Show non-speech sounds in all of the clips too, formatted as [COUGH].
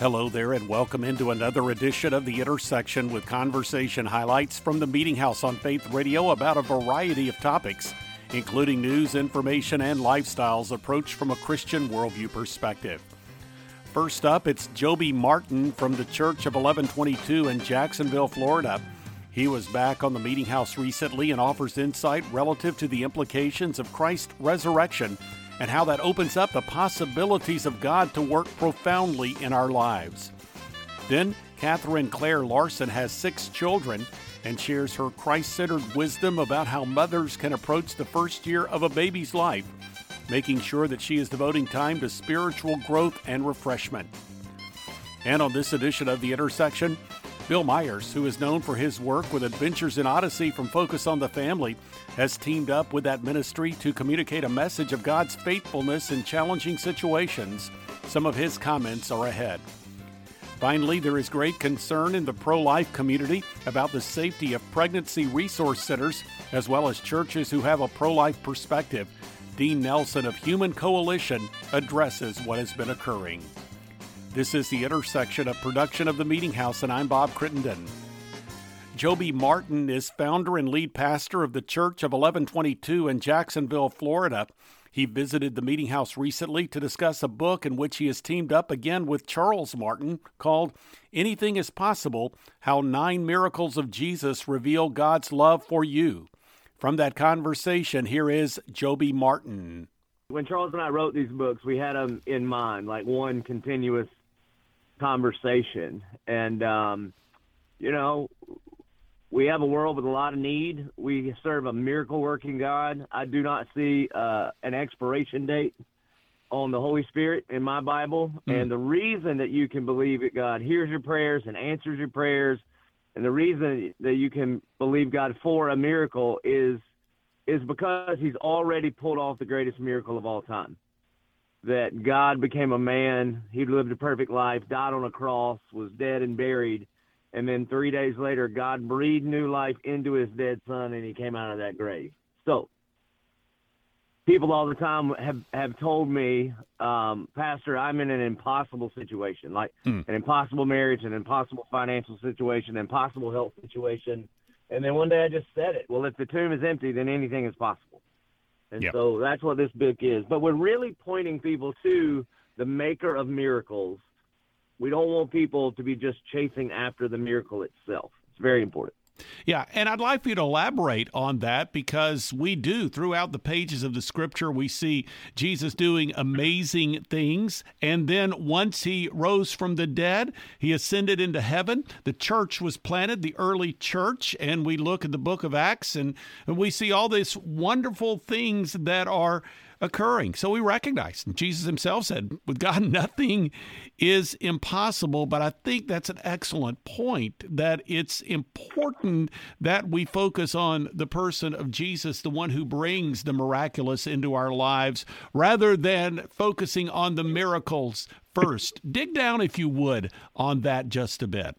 Hello there, and welcome into another edition of The Intersection with conversation highlights from the Meeting House on Faith Radio about a variety of topics, including news, information, and lifestyles approached from a Christian worldview perspective. First up, it's Joby Martin from the Church of 1122 in Jacksonville, Florida. He was back on the Meeting House recently and offers insight relative to the implications of Christ's resurrection and how that opens up the possibilities of God to work profoundly in our lives. Then, Catherine Claire Larson has six children and shares her Christ centered wisdom about how mothers can approach the first year of a baby's life, making sure that she is devoting time to spiritual growth and refreshment. And on this edition of The Intersection, Bill Myers, who is known for his work with Adventures in Odyssey from Focus on the Family, has teamed up with that ministry to communicate a message of God's faithfulness in challenging situations. Some of his comments are ahead. Finally, there is great concern in the pro life community about the safety of pregnancy resource centers, as well as churches who have a pro life perspective. Dean Nelson of Human Coalition addresses what has been occurring. This is the intersection of production of the Meeting House, and I'm Bob Crittenden. Joby Martin is founder and lead pastor of the Church of 1122 in Jacksonville, Florida. He visited the Meeting House recently to discuss a book in which he has teamed up again with Charles Martin called Anything is Possible How Nine Miracles of Jesus Reveal God's Love for You. From that conversation, here is Joby Martin. When Charles and I wrote these books, we had them in mind, like one continuous conversation. And, um, you know, we have a world with a lot of need. We serve a miracle working God. I do not see uh, an expiration date on the Holy Spirit in my Bible. Mm. And the reason that you can believe that God hears your prayers and answers your prayers, and the reason that you can believe God for a miracle is is because He's already pulled off the greatest miracle of all time. That God became a man, He lived a perfect life, died on a cross, was dead and buried and then three days later, God breathed new life into his dead son, and he came out of that grave. So, people all the time have have told me, um, Pastor, I'm in an impossible situation, like mm. an impossible marriage, an impossible financial situation, an impossible health situation. And then one day I just said it. Well, if the tomb is empty, then anything is possible. And yep. so that's what this book is. But we're really pointing people to the maker of miracles we don't want people to be just chasing after the miracle itself. It's very important. Yeah, and I'd like for you to elaborate on that because we do throughout the pages of the scripture, we see Jesus doing amazing things. And then once he rose from the dead, he ascended into heaven. The church was planted, the early church. And we look at the book of Acts and we see all these wonderful things that are occurring. So we recognize, and Jesus himself said, with God, [LAUGHS] nothing is impossible. But I think that's an excellent point that it's important that we focus on the person of Jesus, the one who brings the miraculous into our lives, rather than focusing on the miracles first. Dig down, if you would, on that just a bit.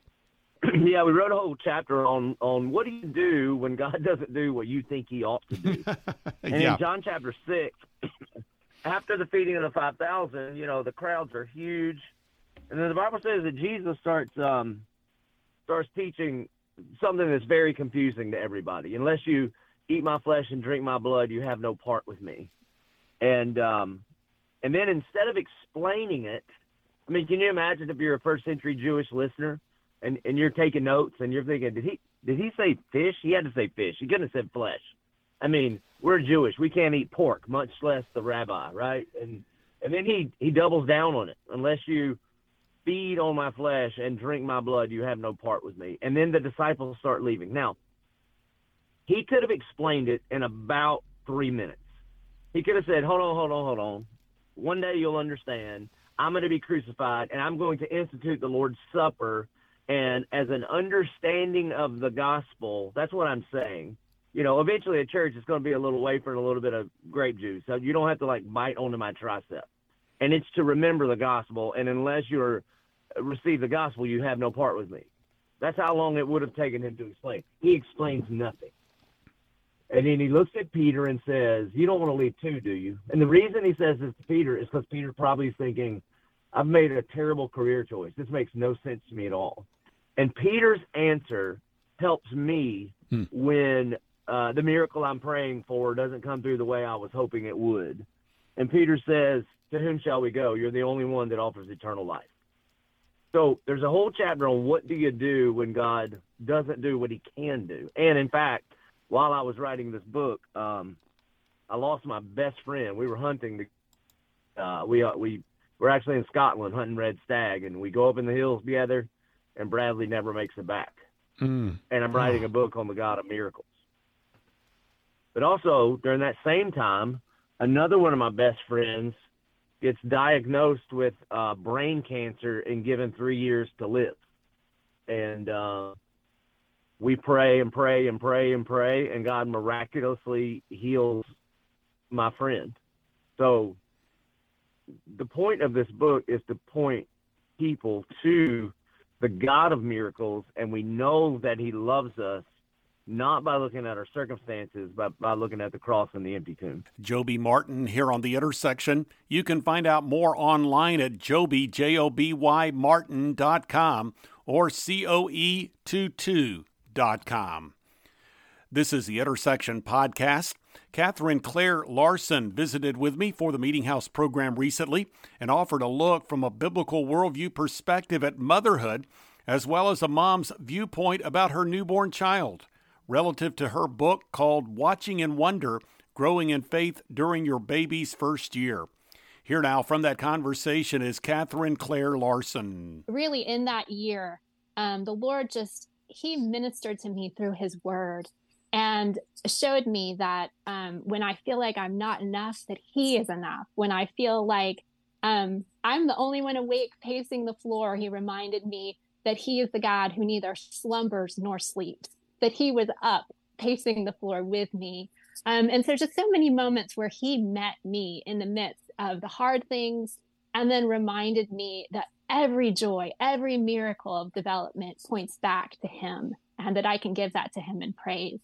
[CLEARS THROAT] yeah, we wrote a whole chapter on on what do you do when God [LAUGHS] doesn't do what you think He ought to do. [LAUGHS] and yeah. in John chapter six, [CLEARS THROAT] after the feeding of the five thousand, you know the crowds are huge, and then the Bible says that Jesus starts um, starts teaching something that's very confusing to everybody. Unless you eat my flesh and drink my blood, you have no part with me. And um, and then instead of explaining it, I mean, can you imagine if you're a first century Jewish listener? And and you're taking notes and you're thinking, did he did he say fish? He had to say fish. He couldn't have said flesh. I mean, we're Jewish. We can't eat pork, much less the rabbi, right? And and then he he doubles down on it. Unless you feed on my flesh and drink my blood, you have no part with me. And then the disciples start leaving. Now, he could have explained it in about three minutes. He could have said, "Hold on, hold on, hold on. One day you'll understand. I'm going to be crucified, and I'm going to institute the Lord's Supper." And as an understanding of the gospel, that's what I'm saying. You know, eventually a church is going to be a little wafer and a little bit of grape juice. So you don't have to like bite onto my tricep. And it's to remember the gospel. And unless you're receive the gospel, you have no part with me. That's how long it would have taken him to explain. He explains nothing. And then he looks at Peter and says, You don't want to leave too, do you? And the reason he says this to Peter is because Peter probably is thinking, I've made a terrible career choice. This makes no sense to me at all. And Peter's answer helps me hmm. when uh, the miracle I'm praying for doesn't come through the way I was hoping it would. And Peter says, To whom shall we go? You're the only one that offers eternal life. So there's a whole chapter on what do you do when God doesn't do what he can do. And in fact, while I was writing this book, um, I lost my best friend. We were hunting. The, uh, we uh, we we're actually in Scotland hunting red stag, and we go up in the hills together. And Bradley never makes it back. Mm. And I'm writing a book on the God of miracles. But also during that same time, another one of my best friends gets diagnosed with uh, brain cancer and given three years to live. And uh, we pray and pray and pray and pray, and God miraculously heals my friend. So the point of this book is to point people to the God of miracles, and we know that He loves us not by looking at our circumstances, but by looking at the cross and the empty tomb. Joby Martin here on the intersection. You can find out more online at joby, J-O-B-Y, martin.com or coe22.com. This is the Intersection Podcast. Catherine Claire Larson visited with me for the Meeting House program recently and offered a look from a biblical worldview perspective at motherhood, as well as a mom's viewpoint about her newborn child relative to her book called Watching in Wonder Growing in Faith During Your Baby's First Year. Here now from that conversation is Catherine Claire Larson. Really, in that year, um, the Lord just, He ministered to me through His Word and showed me that um, when I feel like I'm not enough, that He is enough. When I feel like um, I'm the only one awake pacing the floor, He reminded me that He is the God who neither slumbers nor sleeps that he was up pacing the floor with me. Um, and so just so many moments where he met me in the midst of the hard things and then reminded me that every joy, every miracle of development points back to him and that I can give that to him in praise.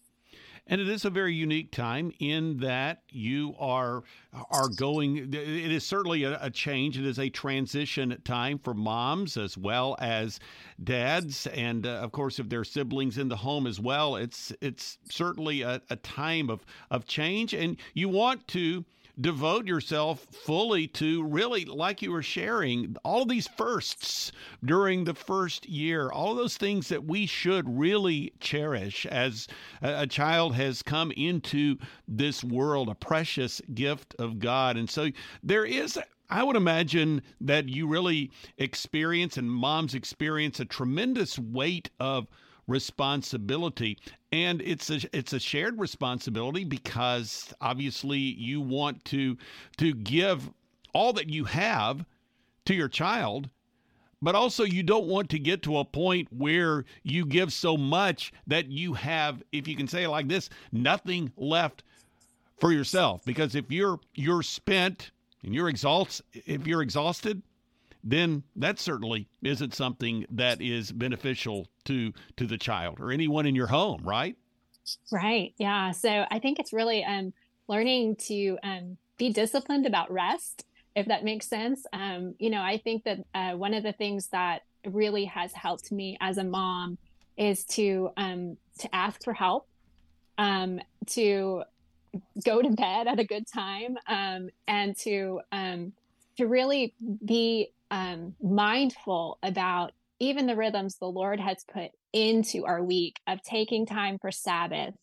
And it is a very unique time in that you are are going. It is certainly a, a, change. It is a transition time for moms as well as dads, and uh, of course, if there are siblings in the home as well, it's it's certainly a, a time of of change. And you want to devote yourself fully to really, like you were sharing, all of these firsts during the first year, all of those things that we should really cherish as a, a child has come into this world, a precious gift of God. And so there is I would imagine that you really experience and moms experience a tremendous weight of responsibility. And it's a it's a shared responsibility because obviously you want to to give all that you have to your child but also you don't want to get to a point where you give so much that you have if you can say it like this nothing left for yourself. Because if you're you're spent and you're exhausted if you're exhausted then that certainly isn't something that is beneficial to to the child or anyone in your home, right? Right. Yeah. So I think it's really um, learning to um, be disciplined about rest, if that makes sense. Um, you know, I think that uh, one of the things that really has helped me as a mom is to um, to ask for help, um, to go to bed at a good time, um, and to um, to really be um, mindful about even the rhythms the Lord has put into our week of taking time for Sabbath,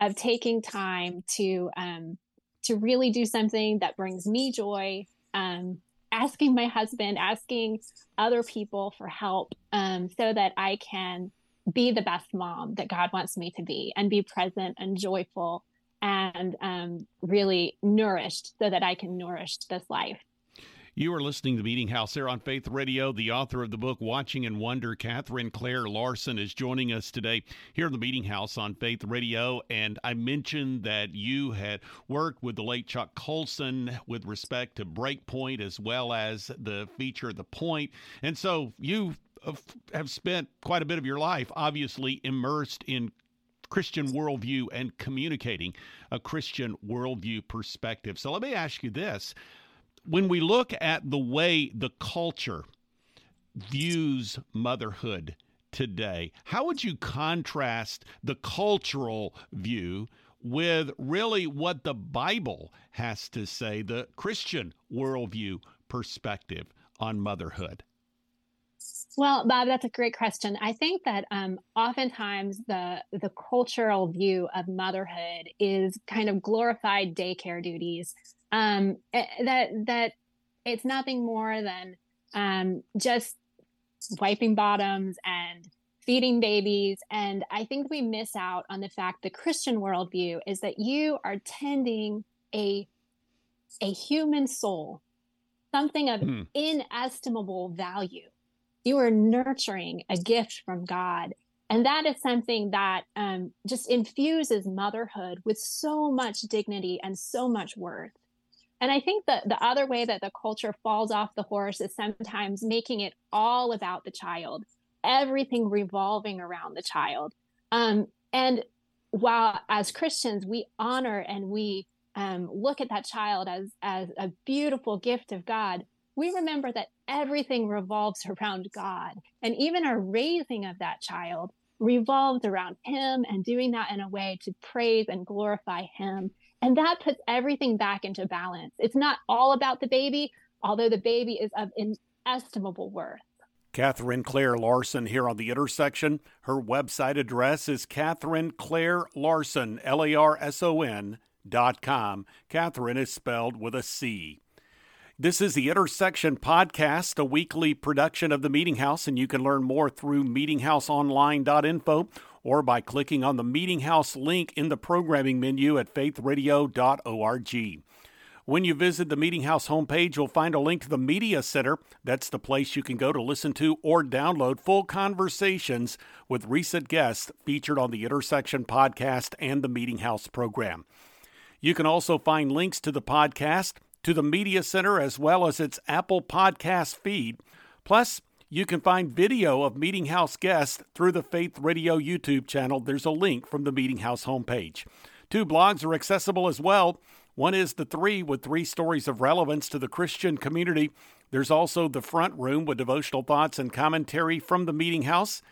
of taking time to um, to really do something that brings me joy. Um, asking my husband, asking other people for help, um, so that I can be the best mom that God wants me to be, and be present and joyful and um, really nourished, so that I can nourish this life. You are listening to Meeting House here on Faith Radio. The author of the book Watching in Wonder, Catherine Claire Larson, is joining us today here in the Meeting House on Faith Radio. And I mentioned that you had worked with the late Chuck Colson with respect to Breakpoint as well as the feature The Point. And so you have spent quite a bit of your life, obviously, immersed in Christian worldview and communicating a Christian worldview perspective. So let me ask you this when we look at the way the culture views motherhood today, how would you contrast the cultural view with really what the Bible has to say, the Christian worldview perspective on motherhood? Well, Bob, that's a great question. I think that um, oftentimes the the cultural view of motherhood is kind of glorified daycare duties. Um, eh, that that it's nothing more than um, just wiping bottoms and feeding babies. And I think we miss out on the fact the Christian worldview is that you are tending a a human soul, something of mm. inestimable value you are nurturing a gift from God. And that is something that um, just infuses motherhood with so much dignity and so much worth. And I think that the other way that the culture falls off the horse is sometimes making it all about the child, everything revolving around the child. Um, and while as Christians, we honor and we um, look at that child as, as a beautiful gift of God, we remember that everything revolves [LAUGHS] around God. And even our raising of that child revolves around Him and doing that in a way to praise and glorify Him. And that puts everything back into balance. It's not all about the baby, although the baby is of inestimable worth. Catherine Claire Larson here on the intersection. Her website address is Catherine Claire Larson, L A R S O N dot com. Catherine is spelled with a C. This is the Intersection Podcast, a weekly production of the Meeting House, and you can learn more through meetinghouseonline.info or by clicking on the Meeting House link in the programming menu at faithradio.org. When you visit the Meeting House homepage, you'll find a link to the Media Center. That's the place you can go to listen to or download full conversations with recent guests featured on the Intersection Podcast and the Meeting House program. You can also find links to the podcast to the Media Center as well as its Apple Podcast feed. Plus, you can find video of Meeting House guests through the Faith Radio YouTube channel. There's a link from the Meeting House homepage. Two blogs are accessible as well. One is The Three with three stories of relevance to the Christian community. There's also The Front Room with devotional thoughts and commentary from the Meeting House.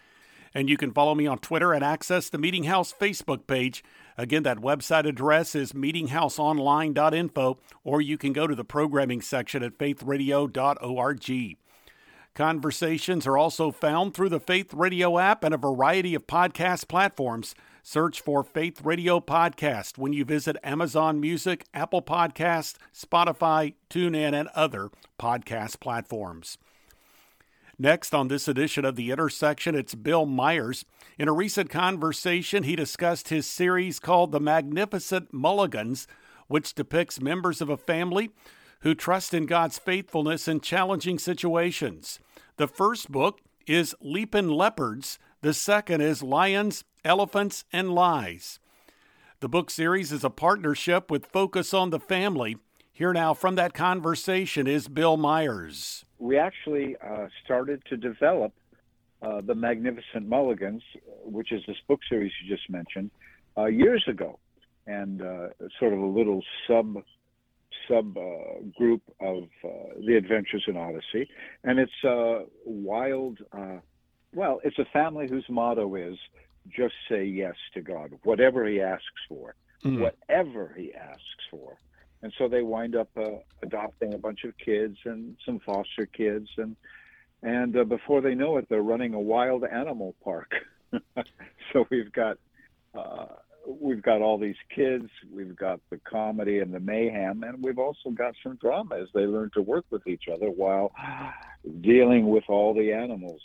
And you can follow me on Twitter and access the Meeting House Facebook page. Again, that website address is meetinghouseonline.info, or you can go to the programming section at faithradio.org. Conversations are also found through the Faith Radio app and a variety of podcast platforms. Search for Faith Radio Podcast when you visit Amazon Music, Apple Podcast, Spotify, TuneIn, and other podcast platforms. Next on this edition of The Intersection, it's Bill Myers. In a recent conversation, he discussed his series called The Magnificent Mulligans, which depicts members of a family who trust in God's faithfulness in challenging situations. The first book is Leapin' Leopards, the second is Lions, Elephants, and Lies. The book series is a partnership with Focus on the Family. Here now from that conversation is Bill Myers we actually uh, started to develop uh, the Magnificent Mulligans, which is this book series you just mentioned, uh, years ago, and uh, sort of a little sub sub uh, group of uh, the Adventures in Odyssey, and it's a wild. well, it's a family whose motto is just say yes to God, whatever He asks for, mm. whatever He asks for and so they wind up uh, adopting a bunch of kids and some foster kids. And and uh, before they know it they're running a wild animal park. [LAUGHS] So we've got uh, we've got all these kids. We've got the comedy and the mayhem. And we've also got some drama as they learn to work with each other while dealing with all the animals.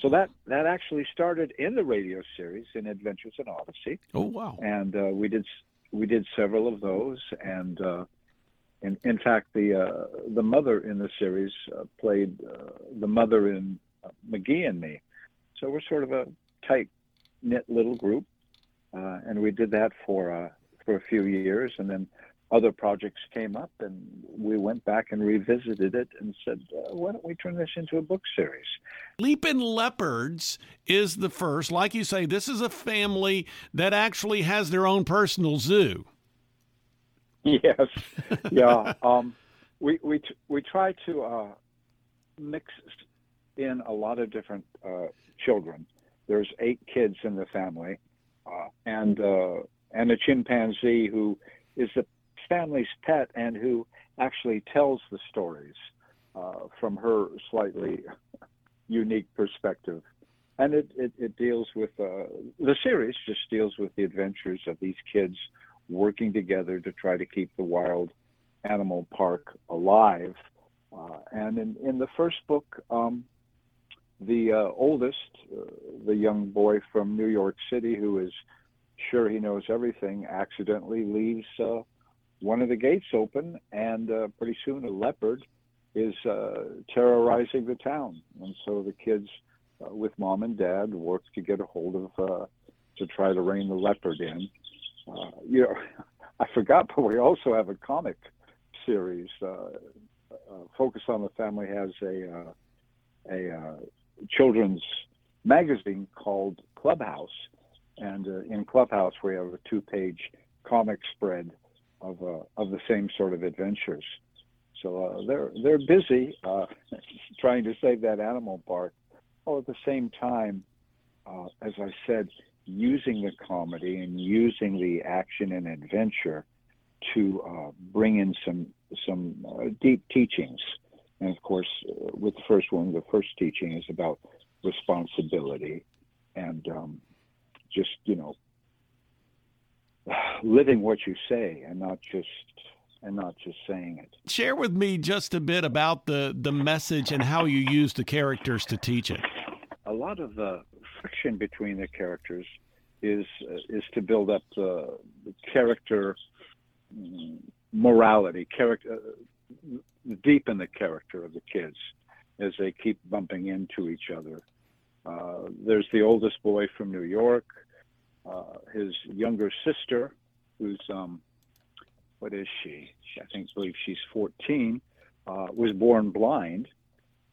So that that actually started in the radio series in Adventures in Odyssey. Oh wow! And uh, we did we did several of those, and uh, in, in fact, the uh, the mother in the series uh, played uh, the mother in uh, McGee and Me, so we're sort of a tight knit little group, uh, and we did that for for a few years, and then other projects came up, and we went back and revisited it and said, why don't we turn this into a book series? Leapin' Leopards is the first. Like you say, this is a family that actually has their own personal zoo. [LAUGHS] Yes. Yeah. um, we we t- we try to uh, mix in a lot of different uh, children. There's eight kids in the family, uh, and uh, and a chimpanzee who is the family's pet and who actually tells the stories uh, from her slightly unique perspective. And it, it, it deals with uh, the series just deals with the adventures of these kids working together to try to keep the wild animal park alive. Uh, and in, in the first book, um, the uh, oldest, uh, the young boy from New York City who is sure he knows everything, accidentally leaves uh, one of the gates open, and uh, pretty soon a leopard is uh, terrorizing the town. And so the kids, uh, with mom and dad, work to get a hold of uh, to try to rein the leopard in. Uh, you know, [LAUGHS] I forgot, but we also have a comic series. Uh, uh, Focus on the Family has a uh, a uh, children's magazine called Clubhouse, and uh, in Clubhouse we have a two-page comic spread of uh, of the same sort of adventures. So uh, they're they're busy uh, [LAUGHS] trying to save that animal park, while at the same time, as I said, using the comedy and using the action and adventure to uh, bring in some some uh, deep teachings. And of course, uh, with the first one, the first teaching is about responsibility and um, just you know living what you say and not just and not just saying it. Share with me just a bit about the the message and how you use the characters to teach it. A lot of the friction between the characters is uh, is to build up the, the character mm, morality, character uh, deepen the character of the kids as they keep bumping into each other. Uh, there's the oldest boy from New York, uh, his younger sister, who's um, what is she? I think believe she's 14. Uh, was born blind,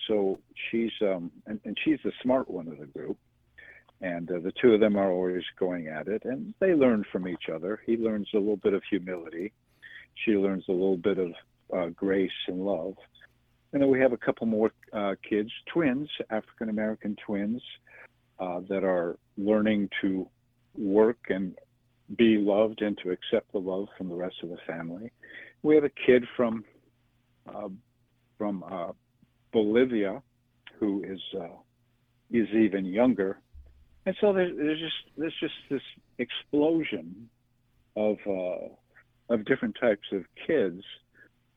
so she's um, and, and, she's the smart one of the group. And uh, the two of them are always going at it, and they learn from each other. He learns a little bit of humility. She learns a little bit of uh, grace and love. And then we have a couple more uh, kids, twins, African American twins, uh, that are learning to work and be loved and to accept the love from the rest of the family. We have a kid from uh, from uh, Bolivia who is uh, is even younger, and so there's, there's just there's just this explosion of uh, of different types of kids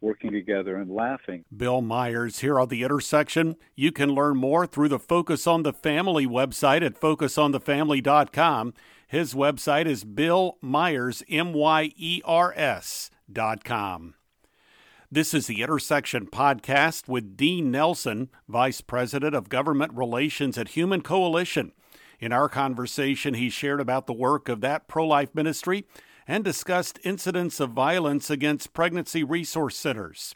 working together and laughing. Bill Myers here on the intersection. You can learn more through the Focus on the Family website at focusonthefamily.com. His website is Bill Myers, M Y E R S dot com. This is the Intersection Podcast with Dean Nelson, Vice President of Government Relations at Human Coalition. In our conversation, he shared about the work of that pro life ministry and discussed incidents of violence against pregnancy resource centers.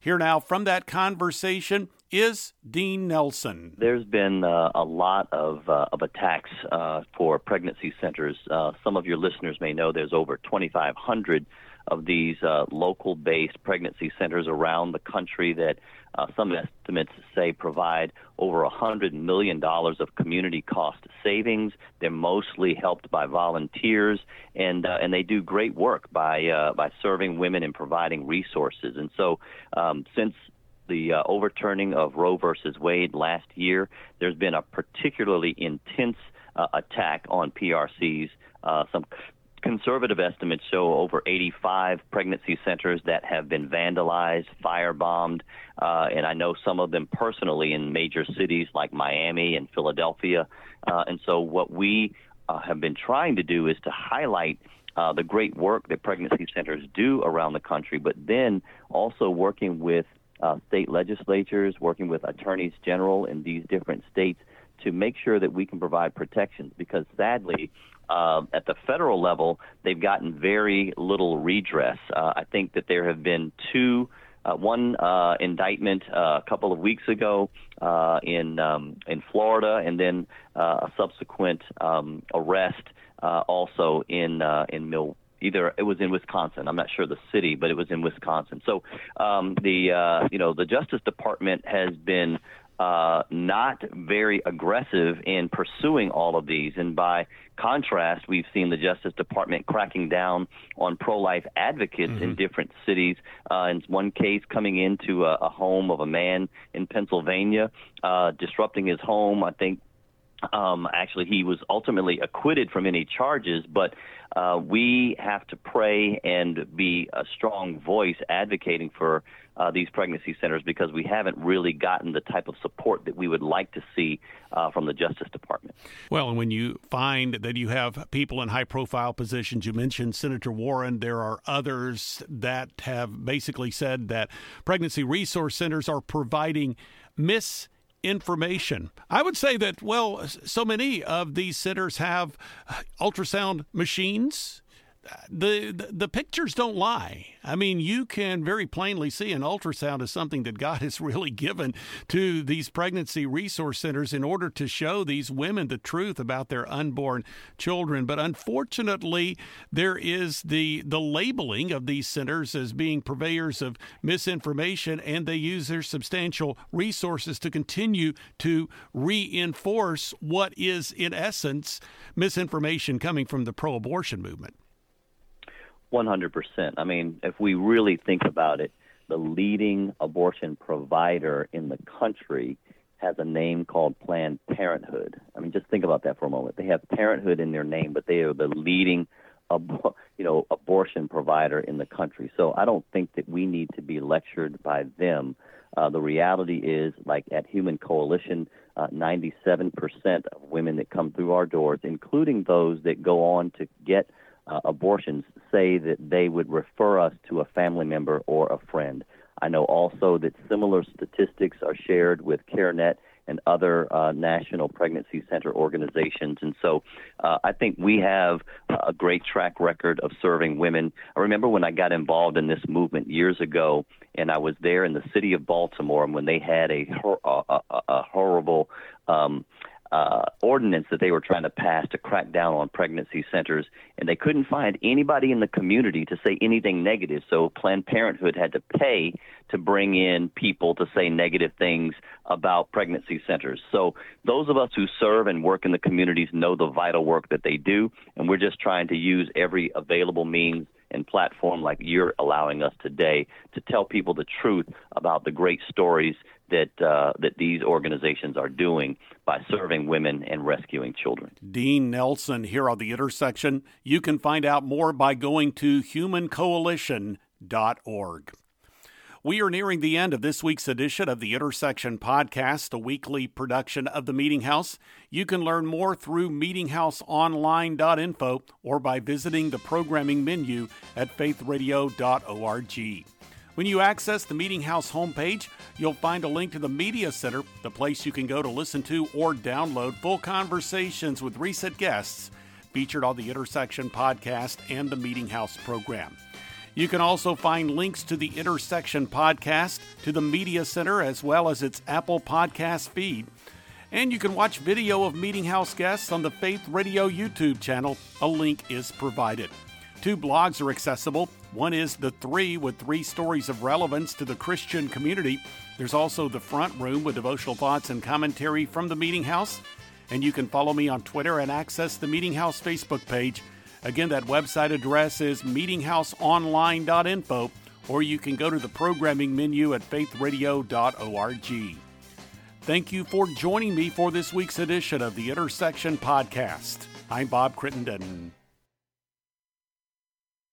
Here now from that conversation is Dean Nelson. There's been uh, a lot of, uh, of attacks uh, for pregnancy centers. Uh, some of your listeners may know there's over 2,500 of these uh, local based pregnancy centers around the country that uh, some estimates say provide over $100 million of community cost savings. They're mostly helped by volunteers, and, and they do great work by, by serving women and providing resources. And so, um, since the uh, overturning of Roe versus Wade last year, there's been a particularly intense uh, attack on PRCs. Uh, some conservative estimates show over 85 pregnancy centers that have been vandalized, firebombed, uh, and I know some of them personally in major cities like Miami and Philadelphia. Uh, and so, what we uh, have been trying to do is to highlight. Uh, the great work that pregnancy centers do around the country, but then also working with uh, state legislatures, working with attorneys general in these different states to make sure that we can provide protections because sadly, uh, at the federal level, they've gotten very little redress. Uh, I think that there have been two. Uh, one uh, indictment uh, a couple of weeks ago uh, in um, in Florida, and then a subsequent um, arrest also in in Mil- either it was in Wisconsin. I'm not sure the city, but it was in Wisconsin. So um, the uh, you know the Justice Department has been uh, not very aggressive in pursuing all of these. And by contrast, we've seen the Justice Department cracking down on pro life advocates mm-hmm. in different cities. Uh, in one case, coming into a, a, home of a man in Pennsylvania, uh, disrupting his home. I think um, actually, he was ultimately acquitted from any charges, but uh, we have to pray and be a strong voice advocating for uh, these pregnancy centers because we haven't really gotten the type of support that we would like to see uh, from the Justice Department. Well, and when you find that you have people in high profile positions, you mentioned Senator Warren, there are others that have basically said that pregnancy resource centers are providing mis information. I would say that, well, so many of these centers have uh, ultrasound machines the, the, pictures don't lie. I mean, you can very plainly see an ultrasound is something that God [LAUGHS] has really given to these pregnancy resource centers in order to show these women the truth about their unborn children. But unfortunately, there is the the labeling of these centers as being purveyors of misinformation, and they use their substantial resources to continue to reinforce what is, in essence, misinformation coming from the pro-abortion movement. 100%. I mean, if we really think about it, the leading abortion provider in the country has a name called Planned Parenthood. I mean, just think about that for a moment. They have Parenthood in their name, but they are the leading, you know, abortion provider in the country. So I don't think that we need to be lectured by them. Uh, the reality is, like at Human Coalition, uh, 97% of women that come through our doors, including those that go on to get uh, abortions say that they would refer us to a family member or a friend. I know also that similar statistics are shared with CareNet and other uh, national pregnancy center organizations. And so uh, I think we have a great track record of serving women. I remember when I got involved in this movement years ago, and I was there in the city of Baltimore, and when they had a, a, a, horrible um, uh, ordinance that they were trying to pass to crack down on pregnancy centers, and they couldn't find anybody in the community to say anything negative. So Planned Parenthood had to pay to bring in people to say negative things about pregnancy centers. So those of us who serve and work in the communities know the vital work that they do, and we're just trying to use every available means platform like you're allowing us today to tell people the truth about the great stories that uh, that these organizations are doing by serving women and rescuing children. Dean Nelson here on the intersection. You can find out more by going to humancoalition.org. We are nearing the end of this week's edition of the Intersection Podcast, a weekly production of the Meeting House. You can learn more through meetinghouseonline.info or by visiting the programming menu at faithradio.org. When you access the Meeting House homepage, you'll find a link to the Media Center, the place you can go to listen to or download full conversations with recent guests featured on the Intersection podcast and the Meeting House program. You can also find links to the Intersection podcast, to the Media Center, as well as its Apple Podcast feed. And you can watch video of Meeting House guests on the Faith Radio YouTube channel. A link is provided. Two blogs are accessible. One is The Three, with three stories of relevance to the Christian community. There's also The Front Room, with devotional thoughts and commentary from the Meeting House. And you can follow me on Twitter and access the Meeting House Facebook page. Again, that website address is meetinghouseonline.info, or you can go to the programming menu at faithradio.org. Thank you for joining me for this week's edition of the Intersection Podcast. I'm Bob Crittenden.